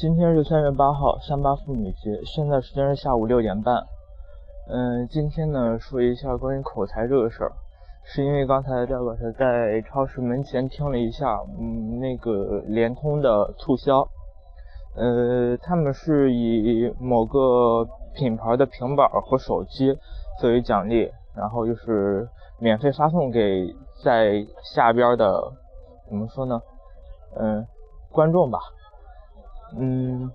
今天是三月八号，三八妇女节，现在时间是下午六点半。嗯，今天呢说一下关于口才这个事儿，是因为刚才赵老师在超市门前听了一下，嗯，那个联通的促销，呃，他们是以某个品牌的平板和手机作为奖励，然后就是免费发送给在下边的，怎么说呢？嗯，观众吧。嗯，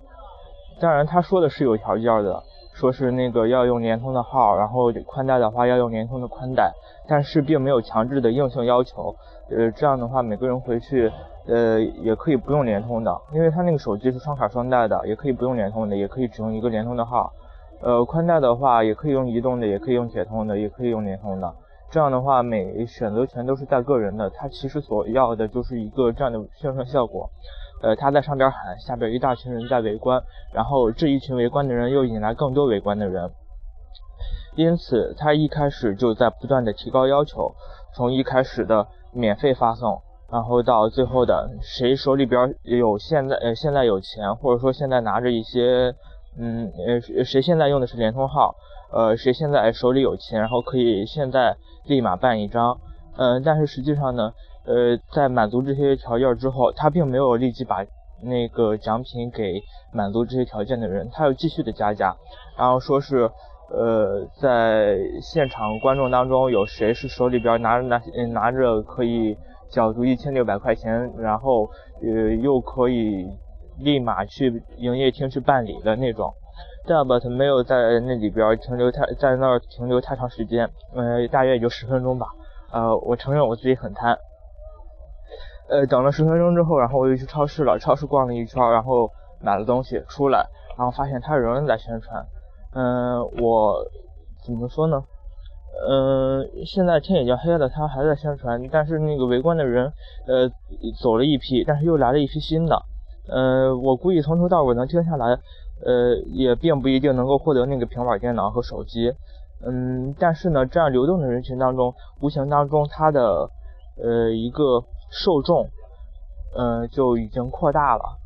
当然他说的是有条件的，说是那个要用联通的号，然后宽带的话要用联通的宽带，但是并没有强制的硬性要求。呃，这样的话每个人回去，呃，也可以不用联通的，因为他那个手机是双卡双待的，也可以不用联通的，也可以只用一个联通的号。呃，宽带的话也可以用移动的，也可以用铁通的，也可以用联通的。这样的话每选择权都是在个人的，他其实所要的就是一个这样的宣传效果。呃，他在上边喊，下边一大群人在围观，然后这一群围观的人又引来更多围观的人，因此他一开始就在不断的提高要求，从一开始的免费发送，然后到最后的谁手里边有现在呃现在有钱，或者说现在拿着一些嗯呃谁现在用的是联通号，呃谁现在手里有钱，然后可以现在立马办一张，嗯，但是实际上呢。呃，在满足这些条件之后，他并没有立即把那个奖品给满足这些条件的人，他又继续的加价，然后说是，呃，在现场观众当中有谁是手里边拿着拿拿着可以缴足一千六百块钱，然后呃又可以立马去营业厅去办理的那种，但 but 没有在那里边停留太在那儿停留太长时间，呃，大约也就十分钟吧，呃，我承认我自己很贪。呃，等了十分钟之后，然后我又去超市了。超市逛了一圈，然后买了东西出来，然后发现他仍然在宣传。嗯，我怎么说呢？嗯，现在天已经黑了，他还在宣传。但是那个围观的人，呃，走了一批，但是又来了一批新的。嗯，我估计从头到尾能听下来，呃，也并不一定能够获得那个平板电脑和手机。嗯，但是呢，这样流动的人群当中，无形当中他的呃一个。受众，嗯，就已经扩大了，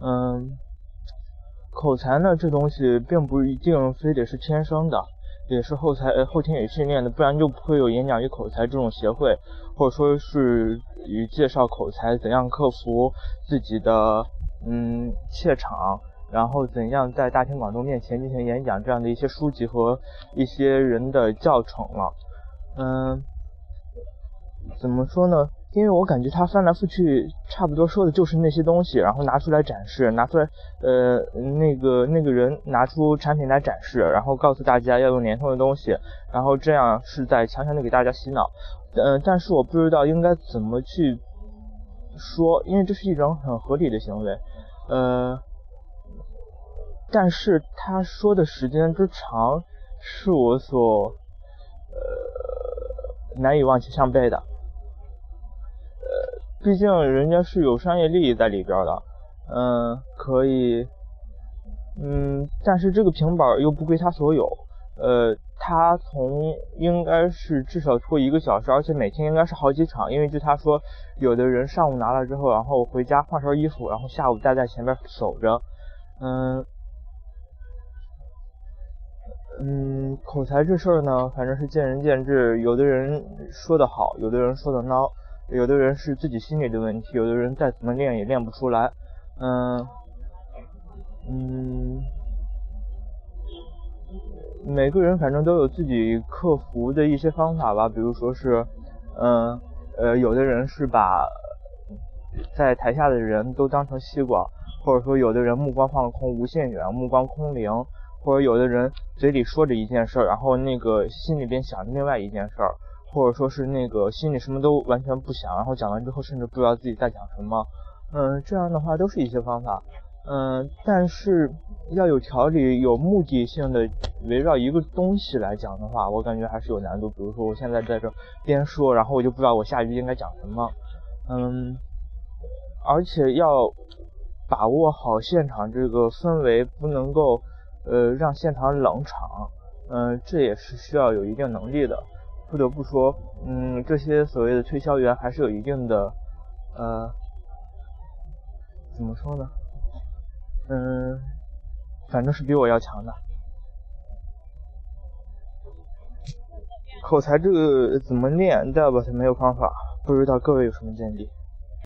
嗯，口才呢，这东西并不一定非得是天生的，也是后才后天也训练的，不然就不会有演讲与口才这种协会，或者说是与介绍口才怎样克服自己的嗯怯场，然后怎样在大庭广众面前进行演讲这样的一些书籍和一些人的教程了，嗯，怎么说呢？因为我感觉他翻来覆去，差不多说的就是那些东西，然后拿出来展示，拿出来，呃，那个那个人拿出产品来展示，然后告诉大家要用联通的东西，然后这样是在强行的给大家洗脑，嗯，但是我不知道应该怎么去说，因为这是一种很合理的行为，呃，但是他说的时间之长，是我所呃难以望其项背的。呃毕竟人家是有商业利益在里边的，嗯，可以，嗯，但是这个平板又不归他所有，呃，他从应该是至少拖一个小时，而且每天应该是好几场，因为据他说，有的人上午拿了之后，然后回家换身衣服，然后下午再在前面守着，嗯，嗯，口才这事儿呢，反正是见仁见智，有的人说的好，有的人说的孬。有的人是自己心理的问题，有的人再怎么练也练不出来。嗯嗯，每个人反正都有自己克服的一些方法吧。比如说是，嗯呃，有的人是把在台下的人都当成西瓜，或者说有的人目光放空无限远，目光空灵，或者有的人嘴里说着一件事儿，然后那个心里边想着另外一件事儿。或者说是那个心里什么都完全不想，然后讲完之后甚至不知道自己在讲什么，嗯，这样的话都是一些方法，嗯，但是要有条理、有目的性的围绕一个东西来讲的话，我感觉还是有难度。比如说我现在在这边说，然后我就不知道我下一句应该讲什么，嗯，而且要把握好现场这个氛围，不能够呃让现场冷场，嗯，这也是需要有一定能力的。不得不说，嗯，这些所谓的推销员还是有一定的，呃，怎么说呢？嗯，反正是比我要强的。口才这个怎么练？大宝他没有方法，不知道各位有什么见地？